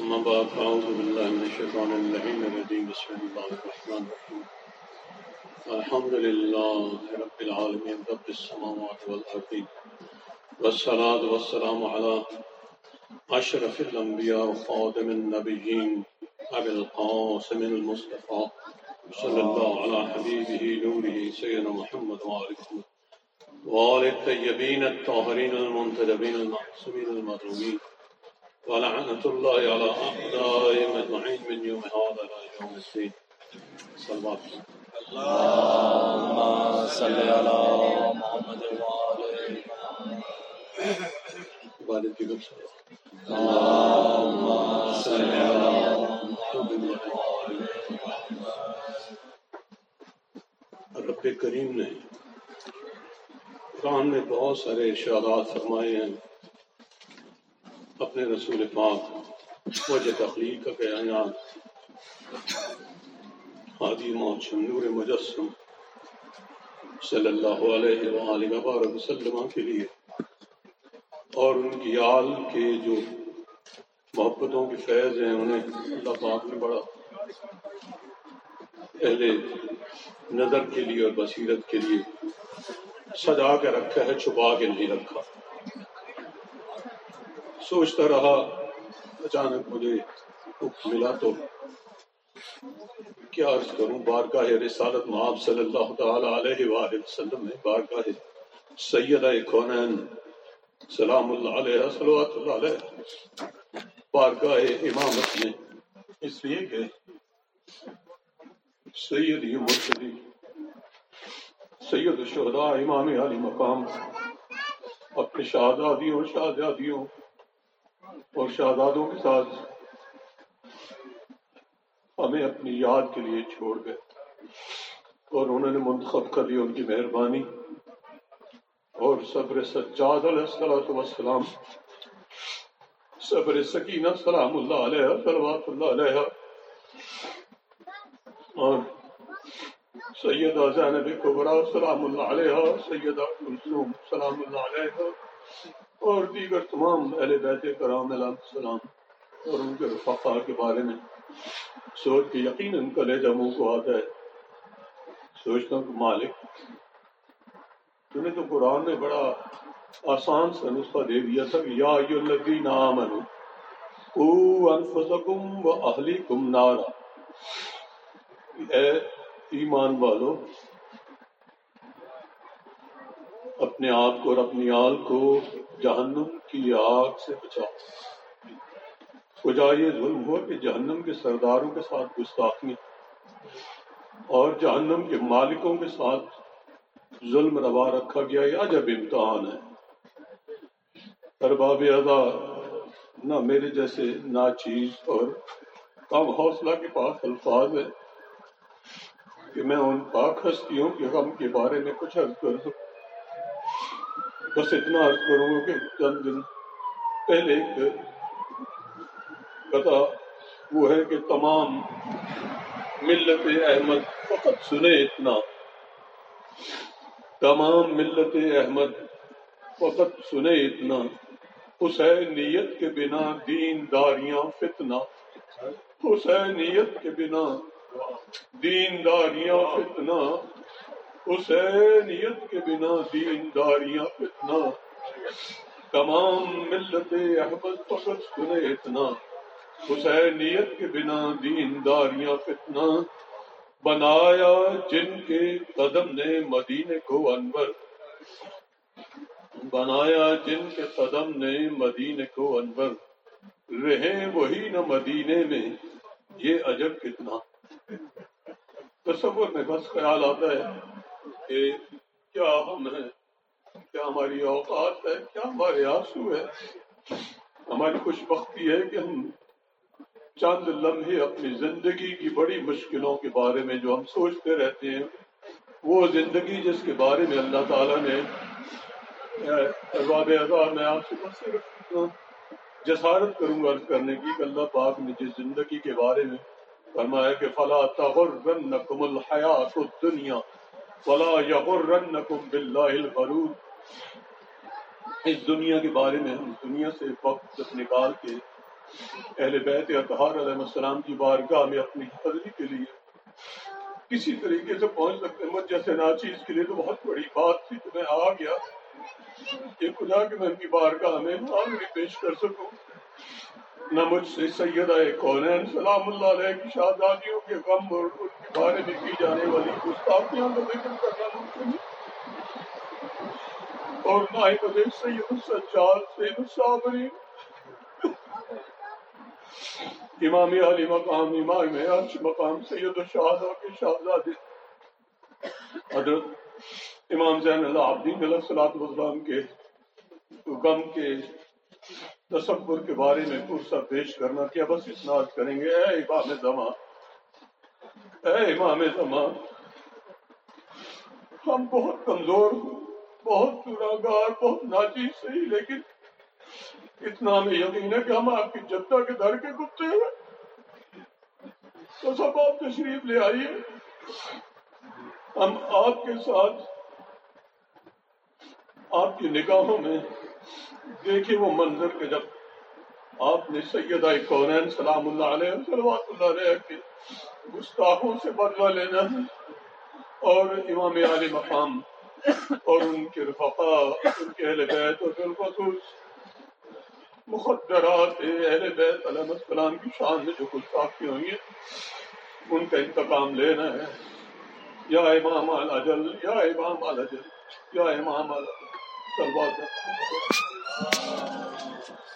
أما بعد فأعوذ بالله من الشيطان اللعين الرجيم. بسم الله الرحمن الرحيم. الحمد لله رب العالمين، رب السماوات والأرض والصلاة والسلام على أشرف الأنبياء وخاتم النبيين أبي القاسم المصطفى صلى الله على حبيبه، نوره، سيدنا محمد وعلى وآل الطيبين الطاهرين المنتدبين المعصومين المظلومين ولعنة الله على أعدائهم أجمعين من يوم هذا إلى يوم الدين. صلوات اللهم صل على محمد وعلى کی گفت اللهم صل على محمد. رب کریم نے قرآن میں بہت سارے ارشادات فرمائے ہیں. اپنے رسول پاک وجہ تخلیق کا بیانات حادی موچن نور مجسم صلی اللہ علیہ وآلہ وبارک وسلم کے لیے اور ان کی آل کے جو محبتوں کی فیض ہیں انہیں اللہ پاک نے بڑا اہل نظر کے لیے اور بصیرت کے لیے سجا کے رکھا ہے، چھپا کے نہیں رکھا۔ سوچتا رہا، اچانک مجھے ملا تو کیا عرض کروں، بارگاہ رسالت محاب صلی اللہ تعالی علیہ وآلہ وسلم میں بارگاہ سیدہ کونین سلام اللہ علیہ، صلوات اللہ علیہ، بارگاہ امامت میں اس لیے کہ سید مرشدی، سید الشہداء امام علی مقام اپنے شہزادیوں شہزادیوں اور شہزادوں کے ساتھ ہمیں اپنی یاد کے لیے چھوڑ گئے اور انہوں نے منتخب کر لی ان کی مہربانی اور صبر سجاد علیہ السلام صبر سکینہ سلام اللہ علیہ، صلوات اللہ علیہ۔ اور سیدہ زینب کبرا سلام اللہ علیہ، سیدہ کلثوم سلام اللہ علیہ۔ اور دیگر تمام اہل بیت کرام علیہ السلام اور ان کے رفقا کے بارے میں سوچ کے یقیناً کلیجہ منہ کو آتا ہے۔ سوچتا ہوں کہ مالک تم نے تو قرآن میں بڑا آسان سا نسخہ دے دیا تھا کہ یا الذین آمنو او انفسکم و اہلیکم نارا۔ اے ایمان والو، اپنے آپ کو اور اپنی آل کو جہنم کی آگ سے بچاؤ وجہ یہ ظلم ہوا کہ جہنم کے سرداروں کے ساتھ گستاخی اور جہنم کے مالکوں کے ساتھ ظلم روا رکھا گیا، یہ عجب امتحان ہے۔ ارباب ادا نہ میرے جیسے ناچیز اور کم حوصلہ کے پاس الفاظ ہے کہ میں ان پاک ہستیوں کے غم کے بارے میں کچھ عرض کر سکوں۔ بس اتنا عرض کروں گا کہ چند دن پہلے ایک قطع وہ ہے کہ تمام ملت احمد فقط سنے اتنا۔ تمام ملت احمد فقط سنے اتنا۔ حسینیت کے بنا دین داریاں فتنہ۔ حسینیت کے بنا دین داریاں فتنہ۔ حسینیت کے بنا دین داریاں فتنا تمام ملت احمد فقط سنے اتنا۔ حسینیت کے بنا دین داریاں فتنا بنایا جن کے قدم نے مدینے کو انور۔ بنایا جن کے قدم نے مدینے کو انور۔ رہے وہی نہ مدینے میں۔ یہ عجب کتنا۔ تصور میں بس خیال آتا ہے۔ کہ کیا ہم ہیں؟ کیا ہماری اوقات ہے؟ کیا ہمارے آنسو ہے ہماری خوش بختی ہے کہ ہم چند لمحے اپنی زندگی کی بڑی مشکلوں کے بارے میں جو ہم سوچتے رہتے ہیں، وہ زندگی جس کے بارے میں اللہ تعالیٰ نے میں آپ سے بس جسارت کروں گا کرنے کی کہ اللہ پاک نے جس زندگی کے بارے میں فرمایا کہ فلاں الحیات الدنیا فلا یغرنکم باللہ الغرور۔ اس دنیا کے بارے میں ہم دنیا سے وقت نکال کے اہل بیت اطہار علیہ السلام کی بارگاہ میں اپنی حاضری کے لیے کسی طریقے سے پہنچ سکتے مجھ جیسے ناچیز کے لیے تو بہت بڑی بات تھی تو میں آ گیا کہ خدا کہ میں ان کی بارگاہ میں حاضری پیش کر سکوں۔ نہ مجھ سے سیدہ کونین سلام اللہ علیہ کی شہزادیوں کے غم اور ان کے بارے میں کی جانے والی گستاخیاں کا ذکر کرنا ممکن ہے۔ اور نہ ہی مجھے سید السجاد سید الصابرین امام علی مقام، امام عرش مقام سید الشہداء کے شہزادے۔ حضرت امام زین اللہ عبدین علیہ الصلوۃ والسلام کے غم کے تصور کے بارے میں پرسہ پیش کرنا کیا بس اسناد کریں گے، اے امام زمان، اے امام زمان، ہم بہت کمزور بہت چراگار بہت ناچیز صحیح لیکن اتنا ہمیں یقین ہے کہ ہم آپ کی جدہ کے در کے گپتے ہیں۔ تو سب آپ تشریف لے آئیے۔ ہم آپ کے ساتھ آپ کی نگاہوں میں دیکھیے وہ منظر کے جب آپ نے سیدہ کونین سلام اللہ علیہ صلوات اللہ علیہ کے گستاخوں سے بدلہ لینا ہے اور امام علی مقام اور ان کے رفقا، ان کے اہل بیت اور بالخصوص مخدرات، اہل بیت علیہ السلام کی شان میں جو گستاخی ہوئی ہیں، ان کا انتقام لینا ہے۔ یا امام الاجل یا امام الاجل یا امام الاجل صلوات